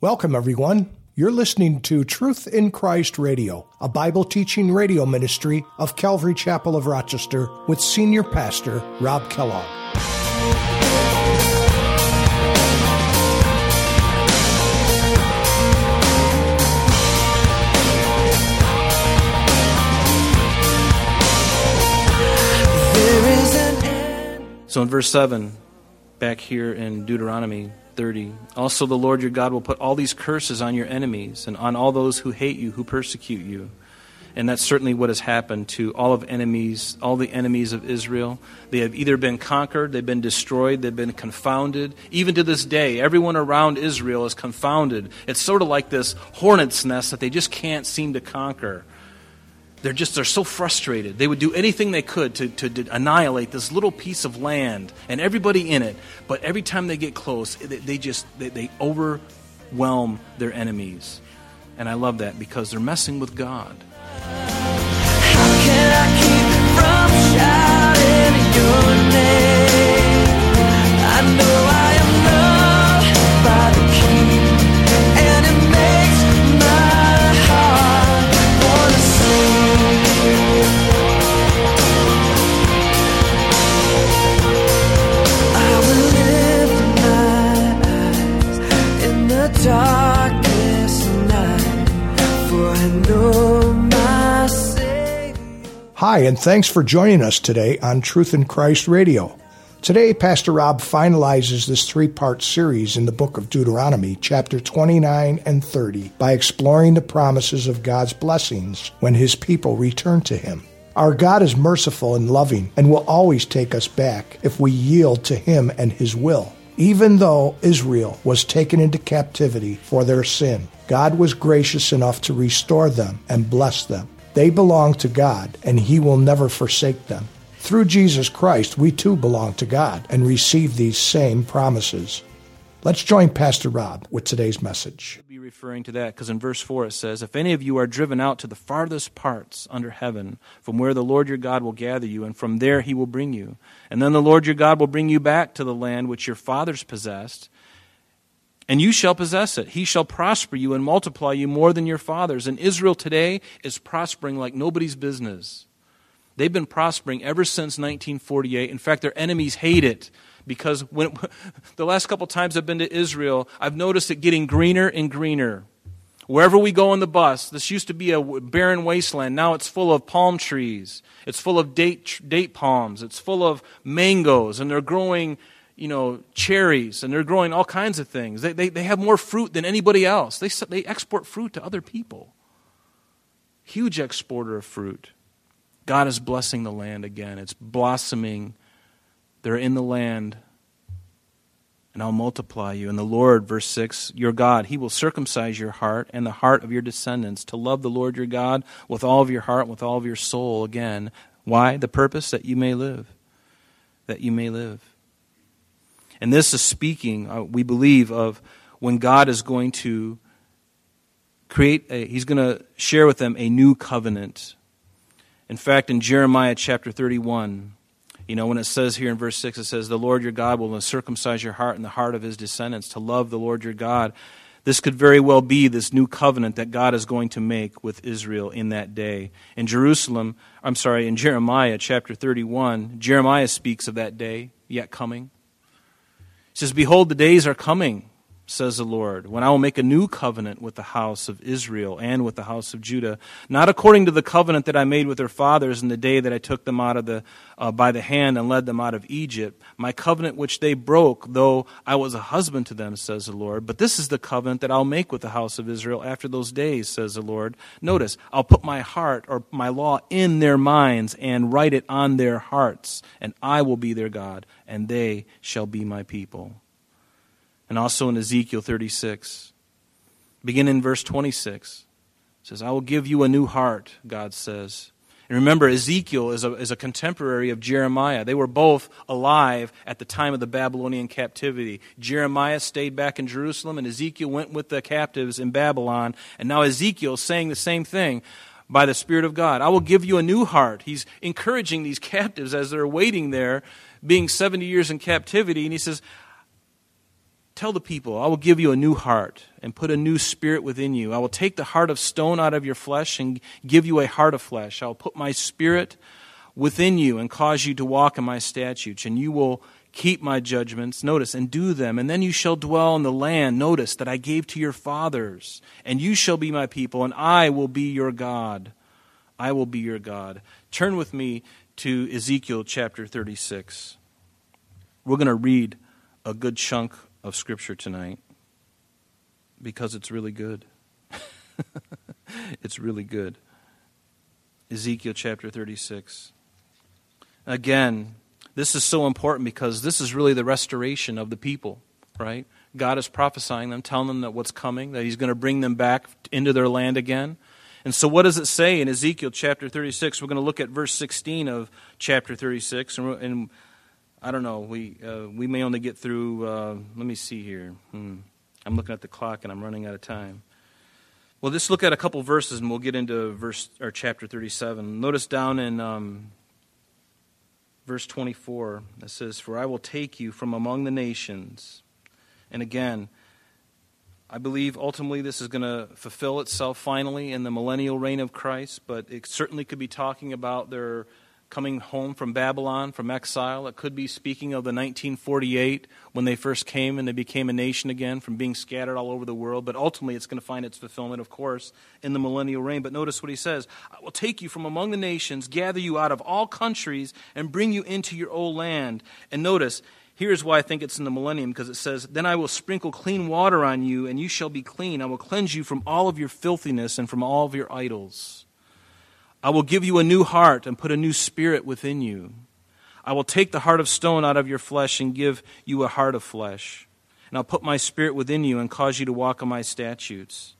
Welcome, everyone. You're listening to Truth in Christ Radio, a Bible teaching radio ministry of Calvary Chapel of Rochester with Senior Pastor Rob Kellogg. So in verse 7, back here in Deuteronomy 30, also the Lord your God will put all these curses on your enemies and on all those who hate you, who persecute you. And that's certainly what has happened to all of enemies, all the enemies of Israel. They have either been conquered, they've been destroyed, they've been confounded. Even to this day, everyone around Israel is confounded. It's sort of like this hornet's nest that they just can't seem to conquer they're just they're so frustrated. They would do anything they could to, to, to, annihilate this little piece of land and everybody in it. But every time they get close they, they just they, they overwhelm their enemies. And i love that because they're messing with god. I know Hi, and thanks for joining us today on Truth in Christ Radio. Today, Pastor Rob finalizes this three part series in the book of Deuteronomy, chapter 29 and 30, by exploring the promises of God's blessings when his people return to him. Our God is merciful and loving and will always take us back if we yield to him and his will. Even though Israel was taken into captivity for their sin, God was gracious enough to restore them and bless them. They belong to God, and He will never forsake them. Through Jesus Christ, we too belong to God and receive these same promises. Let's join Pastor Rob with today's message. Be referring to that because in verse 4 it says, If any of you are driven out to the farthest parts under heaven, from where the Lord your God will gather you, and from there he will bring you, and then the Lord your God will bring you back to the land which your fathers possessed, and you shall possess it. He shall prosper you and multiply you more than your fathers. And Israel today is prospering like nobody's business. They've been prospering ever since 1948. In fact, their enemies hate it because when the last couple times I've been to Israel, I've noticed it getting greener and greener. Wherever we go on the bus, this used to be a barren wasteland. Now it's full of palm trees. It's full of date, date palms. It's full of mangoes, and they're growing you know, cherries and they're growing all kinds of things. They, they, they have more fruit than anybody else. They, they export fruit to other people. Huge exporter of fruit. God is blessing the land again. It's blossoming. They're in the land. And I'll multiply you. And the Lord, verse 6, your God, He will circumcise your heart and the heart of your descendants to love the Lord your God with all of your heart, with all of your soul again. Why? The purpose that you may live. That you may live. And this is speaking, uh, we believe, of when God is going to create a, he's going to share with them a new covenant. In fact, in Jeremiah chapter 31, you know, when it says here in verse 6, it says, The Lord your God will circumcise your heart and the heart of his descendants to love the Lord your God. This could very well be this new covenant that God is going to make with Israel in that day. In Jerusalem, I'm sorry, in Jeremiah chapter 31, Jeremiah speaks of that day yet coming says, Behold, the days are coming, says the Lord, when I will make a new covenant with the house of Israel and with the house of Judah, not according to the covenant that I made with their fathers in the day that I took them out of the, uh, by the hand and led them out of Egypt, my covenant which they broke, though I was a husband to them, says the Lord. But this is the covenant that I'll make with the house of Israel after those days, says the Lord. Notice, I'll put my heart or my law in their minds and write it on their hearts, and I will be their God and they shall be my people. And also in Ezekiel 36, begin in verse 26, says, I will give you a new heart, God says. And remember, Ezekiel is a, is a contemporary of Jeremiah. They were both alive at the time of the Babylonian captivity. Jeremiah stayed back in Jerusalem, and Ezekiel went with the captives in Babylon. And now Ezekiel is saying the same thing by the Spirit of God. I will give you a new heart. He's encouraging these captives as they're waiting there being 70 years in captivity, and he says, Tell the people, I will give you a new heart and put a new spirit within you. I will take the heart of stone out of your flesh and give you a heart of flesh. I will put my spirit within you and cause you to walk in my statutes, and you will keep my judgments, notice, and do them. And then you shall dwell in the land, notice, that I gave to your fathers. And you shall be my people, and I will be your God. I will be your God. Turn with me to Ezekiel chapter 36. We're going to read a good chunk of Scripture tonight because it's really good. it's really good. Ezekiel chapter 36. Again, this is so important because this is really the restoration of the people, right? God is prophesying them, telling them that what's coming, that He's going to bring them back into their land again. And so, what does it say in Ezekiel chapter 36? We're going to look at verse 16 of chapter 36. And, I don't know, we, uh, we may only get through, uh, let me see here. Hmm. I'm looking at the clock and I'm running out of time. Well, let's look at a couple verses and we'll get into verse or chapter 37. Notice down in um, verse 24, it says, For I will take you from among the nations. And again, I believe ultimately this is going to fulfill itself finally in the millennial reign of Christ, but it certainly could be talking about their coming home from Babylon, from exile. It could be speaking of the 1948 when they first came and they became a nation again from being scattered all over the world. But ultimately, it's going to find its fulfillment, of course, in the millennial reign. But notice what he says I will take you from among the nations, gather you out of all countries, and bring you into your old land. And notice, Here's why I think it's in the millennium, because it says, Then I will sprinkle clean water on you, and you shall be clean. I will cleanse you from all of your filthiness and from all of your idols. I will give you a new heart and put a new spirit within you. I will take the heart of stone out of your flesh and give you a heart of flesh. And I'll put my spirit within you and cause you to walk on my statutes.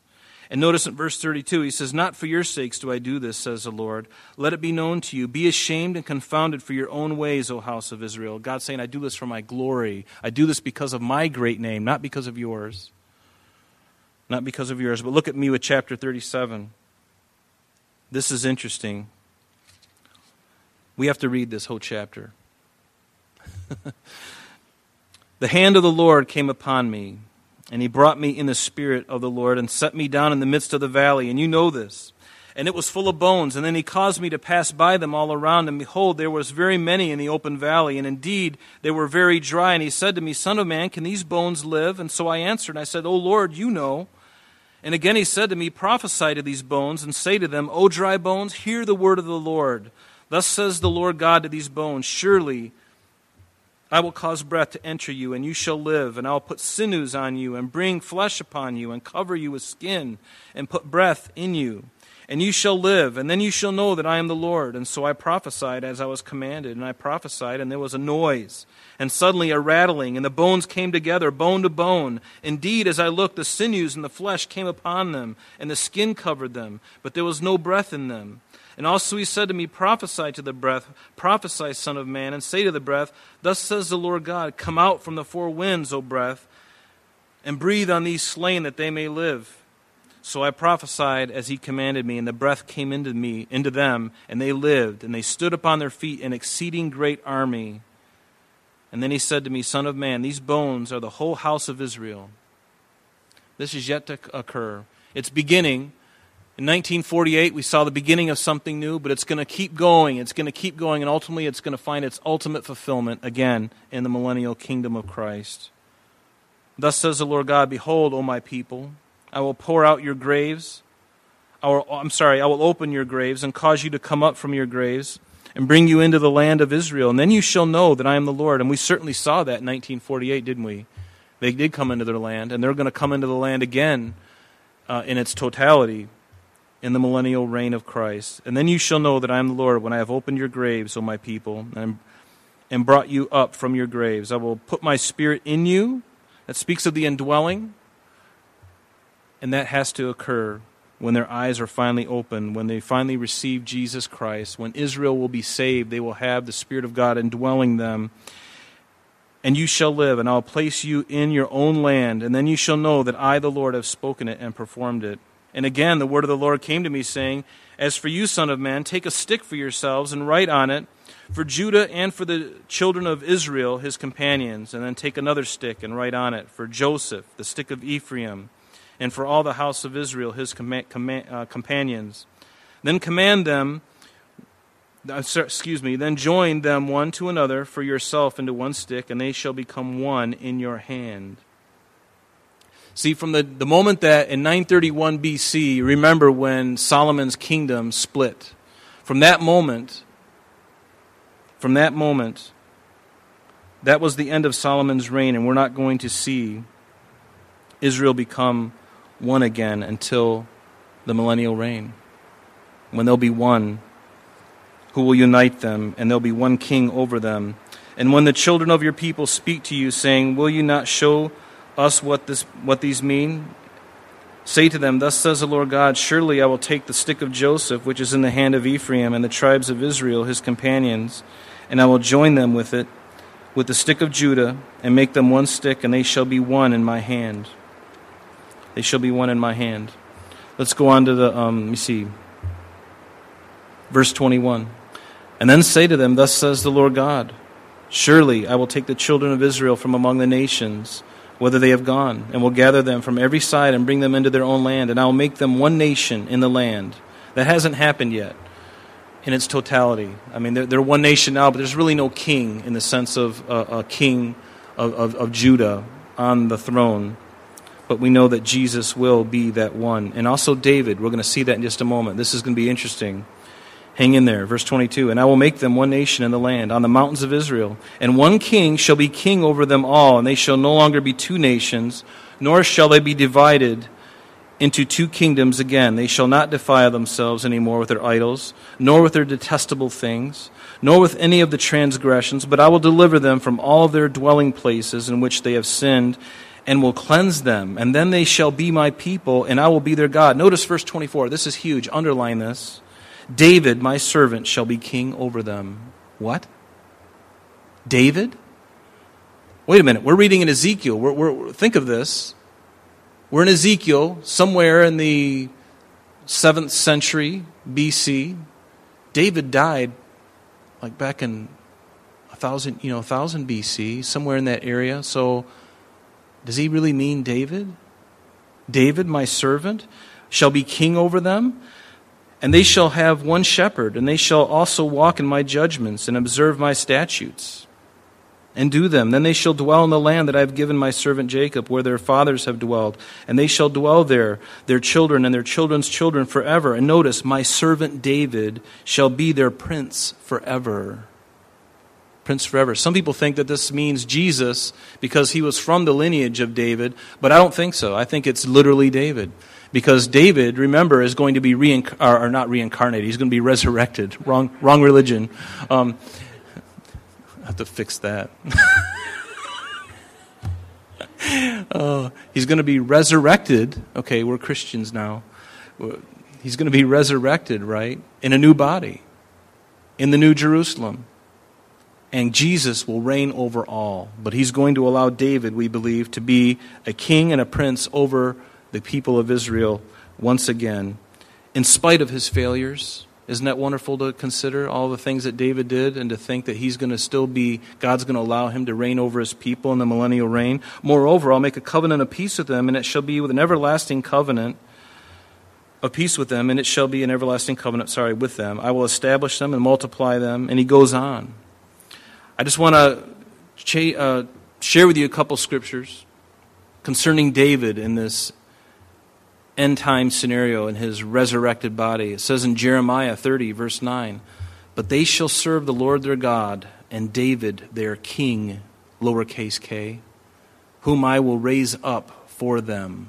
And notice in verse 32, he says, Not for your sakes do I do this, says the Lord. Let it be known to you. Be ashamed and confounded for your own ways, O house of Israel. God saying, I do this for my glory. I do this because of my great name, not because of yours. Not because of yours. But look at me with chapter 37. This is interesting. We have to read this whole chapter. the hand of the Lord came upon me, and he brought me in the spirit of the Lord and set me down in the midst of the valley. And you know this. And it was full of bones. And then he caused me to pass by them all around. And behold, there was very many in the open valley. And indeed, they were very dry. And he said to me, Son of man, can these bones live? And so I answered, and I said, O Lord, you know. And again he said to me, Prophesy to these bones, and say to them, O dry bones, hear the word of the Lord. Thus says the Lord God to these bones Surely I will cause breath to enter you, and you shall live, and I will put sinews on you, and bring flesh upon you, and cover you with skin, and put breath in you and you shall live, and then you shall know that I am the Lord. And so I prophesied as I was commanded, and I prophesied, and there was a noise, and suddenly a rattling, and the bones came together, bone to bone. Indeed, as I looked, the sinews and the flesh came upon them, and the skin covered them, but there was no breath in them. And also he said to me, Prophesy to the breath, prophesy, Son of Man, and say to the breath, Thus says the Lord God, Come out from the four winds, O breath, and breathe on these slain that they may live. So I prophesied as he commanded me, and the breath came into me, into them, and they lived, and they stood upon their feet, an exceeding great army. And then he said to me, Son of man, these bones are the whole house of Israel. This is yet to occur. It's beginning. In 1948, we saw the beginning of something new, but it's going to keep going. It's going to keep going, and ultimately, it's going to find its ultimate fulfillment again in the millennial kingdom of Christ. Thus says the Lord God Behold, O my people, I will pour out your graves. I will, I'm sorry, I will open your graves and cause you to come up from your graves and bring you into the land of Israel. And then you shall know that I am the Lord. And we certainly saw that in 1948, didn't we? They did come into their land, and they're going to come into the land again uh, in its totality in the millennial reign of Christ. And then you shall know that I am the Lord when I have opened your graves, O my people, and, and brought you up from your graves. I will put my spirit in you. That speaks of the indwelling. And that has to occur when their eyes are finally open, when they finally receive Jesus Christ, when Israel will be saved, they will have the Spirit of God indwelling them. And you shall live, and I'll place you in your own land, and then you shall know that I, the Lord, have spoken it and performed it. And again, the word of the Lord came to me, saying, As for you, Son of Man, take a stick for yourselves and write on it For Judah and for the children of Israel, his companions, and then take another stick and write on it, For Joseph, the stick of Ephraim, and for all the house of Israel, his com- com- uh, companions. Then command them, uh, excuse me, then join them one to another for yourself into one stick, and they shall become one in your hand. See, from the, the moment that in 931 BC, remember when Solomon's kingdom split. From that moment, from that moment, that was the end of Solomon's reign, and we're not going to see Israel become one again until the millennial reign, when there'll be one who will unite them, and there'll be one king over them. And when the children of your people speak to you, saying, Will you not show us what, this, what these mean? Say to them, Thus says the Lord God, Surely I will take the stick of Joseph, which is in the hand of Ephraim, and the tribes of Israel, his companions, and I will join them with it, with the stick of Judah, and make them one stick, and they shall be one in my hand. They shall be one in my hand. Let's go on to the, um, let me see, verse 21. And then say to them, Thus says the Lord God, Surely I will take the children of Israel from among the nations, whether they have gone, and will gather them from every side and bring them into their own land, and I will make them one nation in the land. That hasn't happened yet in its totality. I mean, they're, they're one nation now, but there's really no king in the sense of uh, a king of, of, of Judah on the throne but we know that Jesus will be that one. And also David. We're going to see that in just a moment. This is going to be interesting. Hang in there. Verse 22 And I will make them one nation in the land, on the mountains of Israel. And one king shall be king over them all, and they shall no longer be two nations, nor shall they be divided into two kingdoms again. They shall not defile themselves any more with their idols, nor with their detestable things, nor with any of the transgressions, but I will deliver them from all their dwelling places in which they have sinned and will cleanse them, and then they shall be my people, and I will be their God. Notice verse 24. This is huge. Underline this. David, my servant, shall be king over them. What? David? Wait a minute. We're reading in Ezekiel. We're, we're, think of this. We're in Ezekiel, somewhere in the 7th century BC. David died like back in a thousand, you know, a thousand BC, somewhere in that area. So does he really mean David? David, my servant, shall be king over them, and they shall have one shepherd, and they shall also walk in my judgments and observe my statutes and do them. Then they shall dwell in the land that I have given my servant Jacob, where their fathers have dwelled, and they shall dwell there, their children and their children's children forever. And notice, my servant David shall be their prince forever. Prince forever. Some people think that this means Jesus because he was from the lineage of David, but I don't think so. I think it's literally David. Because David, remember, is going to be reincarnated, or not reincarnated, he's going to be resurrected. Wrong, wrong religion. Um, I have to fix that. uh, he's going to be resurrected. Okay, we're Christians now. He's going to be resurrected, right? In a new body, in the New Jerusalem and Jesus will reign over all. But he's going to allow David, we believe, to be a king and a prince over the people of Israel once again, in spite of his failures. Isn't that wonderful to consider all the things that David did and to think that he's going to still be, God's going to allow him to reign over his people in the millennial reign? Moreover, I'll make a covenant of peace with them, and it shall be with an everlasting covenant of peace with them, and it shall be an everlasting covenant, sorry, with them. I will establish them and multiply them. And he goes on. I just want to uh, share with you a couple scriptures concerning David in this end time scenario in his resurrected body. It says in Jeremiah 30, verse 9, But they shall serve the Lord their God and David their king, lowercase k, whom I will raise up for them.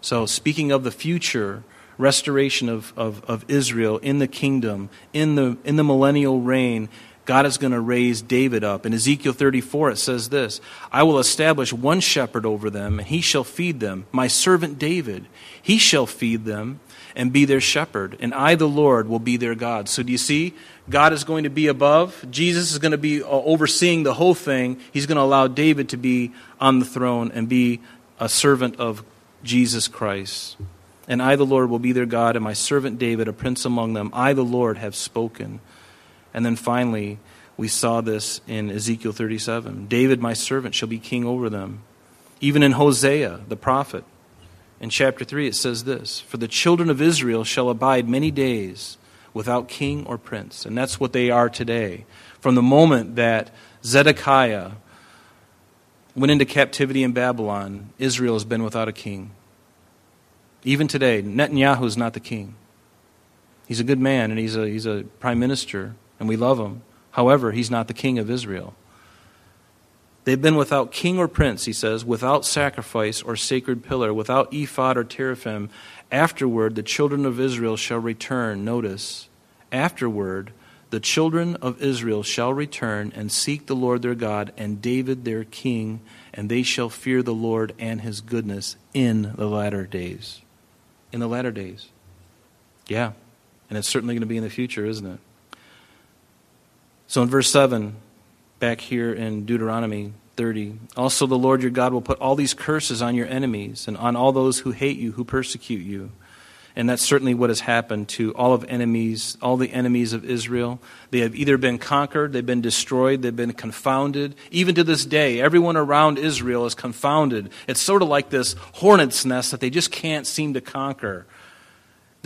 So, speaking of the future restoration of, of, of Israel in the kingdom, in the, in the millennial reign, God is going to raise David up. In Ezekiel 34, it says this I will establish one shepherd over them, and he shall feed them. My servant David, he shall feed them and be their shepherd, and I, the Lord, will be their God. So, do you see? God is going to be above. Jesus is going to be uh, overseeing the whole thing. He's going to allow David to be on the throne and be a servant of Jesus Christ. And I, the Lord, will be their God, and my servant David, a prince among them. I, the Lord, have spoken. And then finally, we saw this in Ezekiel 37. David, my servant, shall be king over them. Even in Hosea, the prophet, in chapter 3, it says this For the children of Israel shall abide many days without king or prince. And that's what they are today. From the moment that Zedekiah went into captivity in Babylon, Israel has been without a king. Even today, Netanyahu is not the king. He's a good man and he's a, he's a prime minister, and we love him. However, he's not the king of Israel. They've been without king or prince, he says, without sacrifice or sacred pillar, without ephod or teraphim. Afterward, the children of Israel shall return. Notice, afterward, the children of Israel shall return and seek the Lord their God and David their king, and they shall fear the Lord and his goodness in the latter days. In the latter days. Yeah. And it's certainly going to be in the future, isn't it? So in verse 7, back here in Deuteronomy 30. Also, the Lord your God will put all these curses on your enemies and on all those who hate you, who persecute you. And that's certainly what has happened to all of enemies, all the enemies of Israel. They have either been conquered, they've been destroyed, they've been confounded. Even to this day, everyone around Israel is confounded. It's sort of like this hornet's nest that they just can't seem to conquer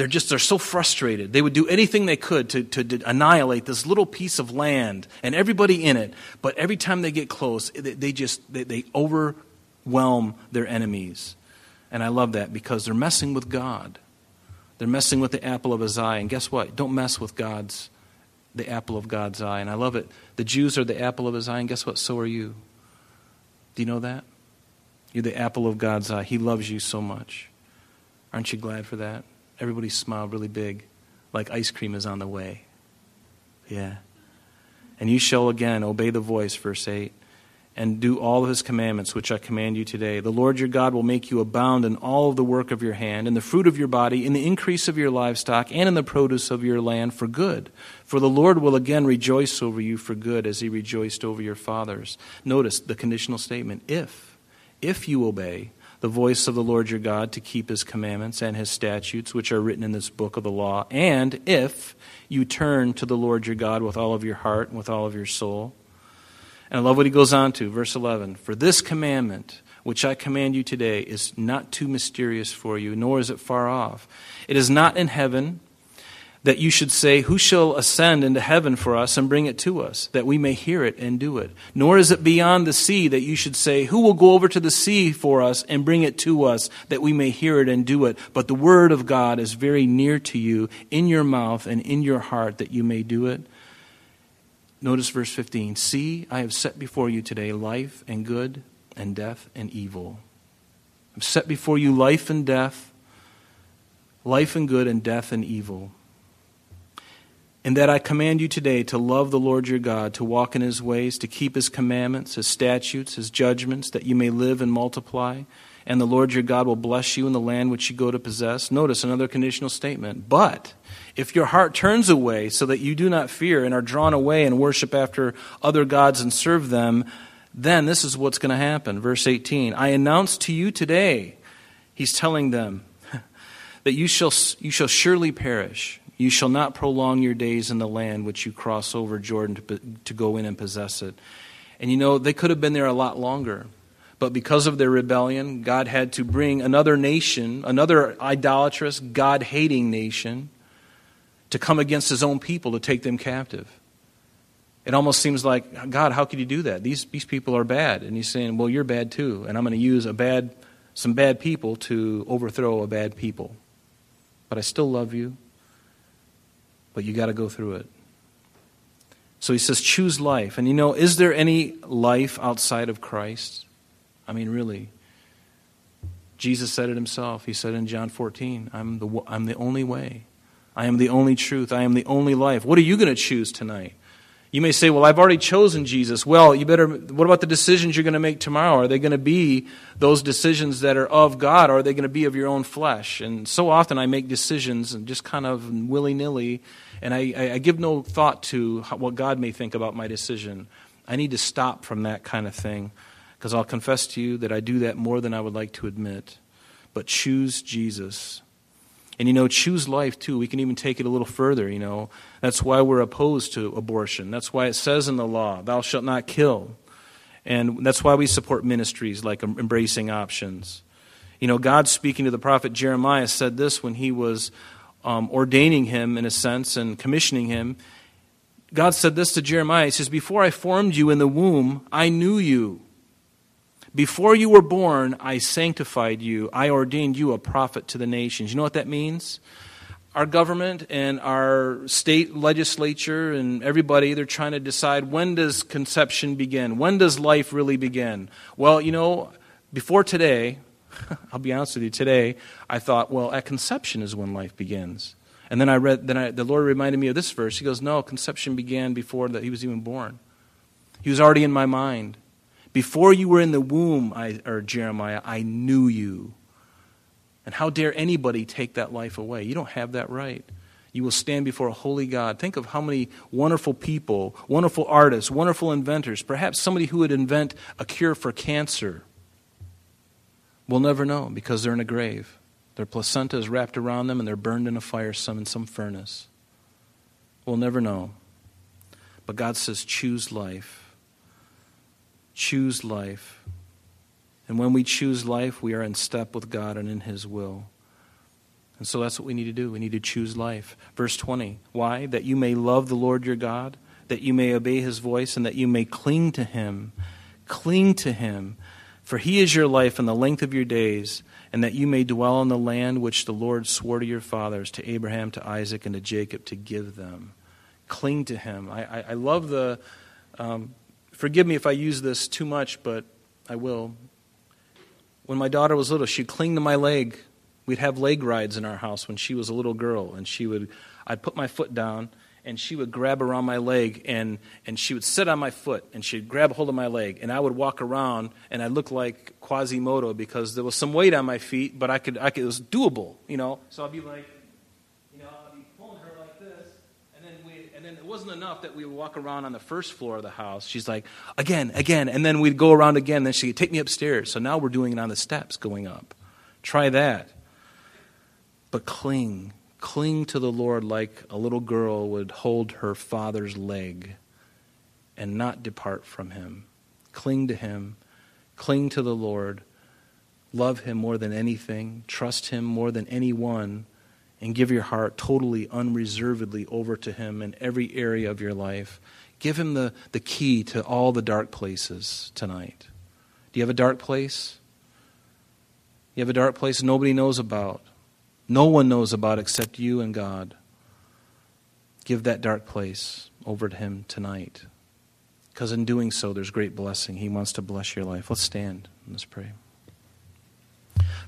they're just they're so frustrated. They would do anything they could to, to, annihilate this little piece of land and everybody in it. But every time they get close they, they just they, they overwhelm their enemies. And i love that because they're messing with god. They're messing with the apple of his eye. And guess what? Don't mess with god's the apple of god's eye. And i love it. The jews are the apple of his eye. And guess what? So are you. Do you know that? You're the apple of god's eye. He loves you so much. Aren't you glad for that Everybody smiled really big, like ice cream is on the way. Yeah. And you shall again obey the voice, verse 8, and do all of his commandments which I command you today. The Lord your God will make you abound in all of the work of your hand, in the fruit of your body, in the increase of your livestock, and in the produce of your land for good. For the Lord will again rejoice over you for good, as he rejoiced over your fathers. Notice the conditional statement if, if you obey the voice of the Lord your God to keep his commandments and his statutes, which are written in this book of the law, and if you turn to the Lord your God with all of your heart and with all of your soul. And I love what he goes on to, verse 11. For this commandment, which I command you today, is not too mysterious for you, nor is it far off. It is not in heaven that you should say, Who shall ascend into heaven for us and bring it to us, that we may hear it and do it? Nor is it beyond the sea that you should say, Who will go over to the sea for us and bring it to us, that we may hear it and do it? But the word of God is very near to you, in your mouth and in your heart, that you may do it. Notice verse 15 See, I have set before you today life and good, and death and evil. I've set before you life and death, life and good, and death and evil and that I command you today to love the Lord your God, to walk in his ways, to keep his commandments, his statutes, his judgments, that you may live and multiply. And the Lord your God will bless you in the land which you go to possess. Notice another conditional statement. But if your heart turns away so that you do not fear and are drawn away and worship after other gods and serve them, then this is what's going to happen. Verse 18 I announce to you today, he's telling them, that you shall, you shall surely perish. You shall not prolong your days in the land which you cross over Jordan to, to go in and possess it. And you know, they could have been there a lot longer. But because of their rebellion, God had to bring another nation, another idolatrous, God hating nation, to come against his own people to take them captive. It almost seems like, God, how could you do that? These, these people are bad. And he's saying, well, you're bad too. And I'm going to use a bad, some bad people to overthrow a bad people. But I still love you but you got to go through it. So he says, choose life. And you know, is there any life outside of Christ? I mean, really. Jesus said it himself. He said in John 14, I'm the, I'm the only way. I am the only truth. I am the only life. What are you going to choose tonight? You may say, Well, I've already chosen Jesus. Well, you better, what about the decisions you're going to make tomorrow? Are they going to be those decisions that are of God, or are they going to be of your own flesh? And so often I make decisions and just kind of willy nilly, and I, I, give no thought to what God may think about my decision. I need to stop from that kind of thing, because I'll confess to you that I do that more than I would like to admit. But choose Jesus. And, you know, choose life, too. We can even take it a little further, you know. That's why we're opposed to abortion. That's why it says in the law, thou shalt not kill. And that's why we support ministries like Embracing Options. You know, God speaking to the prophet Jeremiah said this when he was um, ordaining him, in a sense, and commissioning him. God said this to Jeremiah He says, Before I formed you in the womb, I knew you. Before you were born, I sanctified you. I ordained you a prophet to the nations. You know what that means? Our government and our state legislature and everybody, they're trying to decide when does conception begin? When does life really begin? Well, you know, before today, I'll be honest with you, today, I thought, well, at conception is when life begins. And then I read, then I, the Lord reminded me of this verse. He goes, No, conception began before that he was even born. He was already in my mind. Before you were in the womb, I, or Jeremiah, I knew you. And how dare anybody take that life away? You don't have that right. You will stand before a holy God. Think of how many wonderful people, wonderful artists, wonderful inventors, perhaps somebody who would invent a cure for cancer. We'll never know because they're in a grave. Their placenta is wrapped around them and they're burned in a fire, some in some furnace. We'll never know. But God says, choose life. Choose life. And when we choose life, we are in step with God and in His will. And so that's what we need to do. We need to choose life. Verse 20. Why? That you may love the Lord your God, that you may obey His voice, and that you may cling to Him. Cling to Him. For He is your life and the length of your days and that you may dwell in the land which the Lord swore to your fathers, to Abraham, to Isaac, and to Jacob, to give them. Cling to him. I, I, I love the. Um, forgive me if I use this too much, but I will. When my daughter was little, she'd cling to my leg. We'd have leg rides in our house when she was a little girl, and she would. I'd put my foot down, and she would grab around my leg and, and she would sit on my foot and she'd grab hold of my leg and I would walk around and I looked like Quasimodo because there was some weight on my feet, but I could, I could it was doable, you know. So I'd be like, you know, I'd be pulling her like this, and then and it wasn't enough that we would walk around on the first floor of the house. She's like, again, again, and then we'd go around again. Then she'd take me upstairs. So now we're doing it on the steps going up. Try that. But cling cling to the Lord like a little girl would hold her father's leg and not depart from him. Cling to him, cling to the Lord, love him more than anything, trust him more than anyone, and give your heart totally, unreservedly over to him in every area of your life. Give him the, the key to all the dark places tonight. Do you have a dark place? You have a dark place nobody knows about no one knows about except you and God. Give that dark place over to Him tonight. Because in doing so, there's great blessing. He wants to bless your life. Let's stand and let's pray.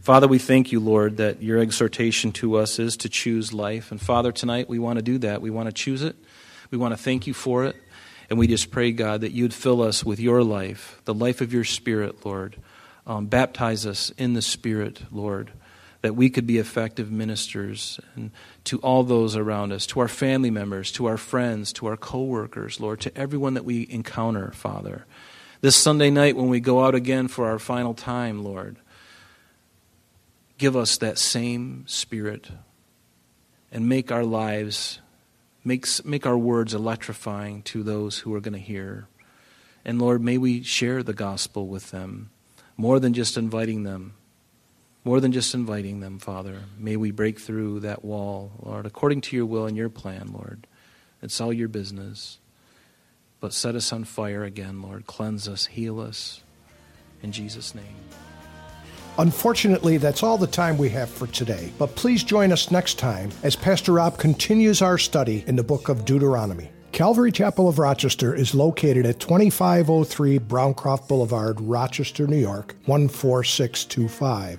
Father, we thank you, Lord, that your exhortation to us is to choose life. And Father, tonight we want to do that. We want to choose it. We want to thank you for it. And we just pray, God, that you'd fill us with your life, the life of your Spirit, Lord. Um, baptize us in the Spirit, Lord that we could be effective ministers and to all those around us, to our family members, to our friends, to our coworkers, Lord, to everyone that we encounter, Father. This Sunday night when we go out again for our final time, Lord, give us that same spirit and make our lives make, make our words electrifying to those who are going to hear. And Lord, may we share the gospel with them more than just inviting them more than just inviting them, Father. May we break through that wall, Lord, according to your will and your plan, Lord. It's all your business. But set us on fire again, Lord. Cleanse us, heal us. In Jesus' name. Unfortunately, that's all the time we have for today. But please join us next time as Pastor Rob continues our study in the book of Deuteronomy. Calvary Chapel of Rochester is located at 2503 Browncroft Boulevard, Rochester, New York, 14625.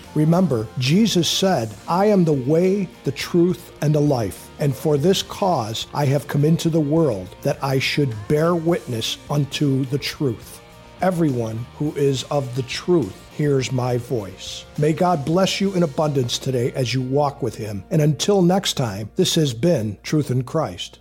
Remember, Jesus said, I am the way, the truth, and the life. And for this cause I have come into the world, that I should bear witness unto the truth. Everyone who is of the truth hears my voice. May God bless you in abundance today as you walk with Him. And until next time, this has been Truth in Christ.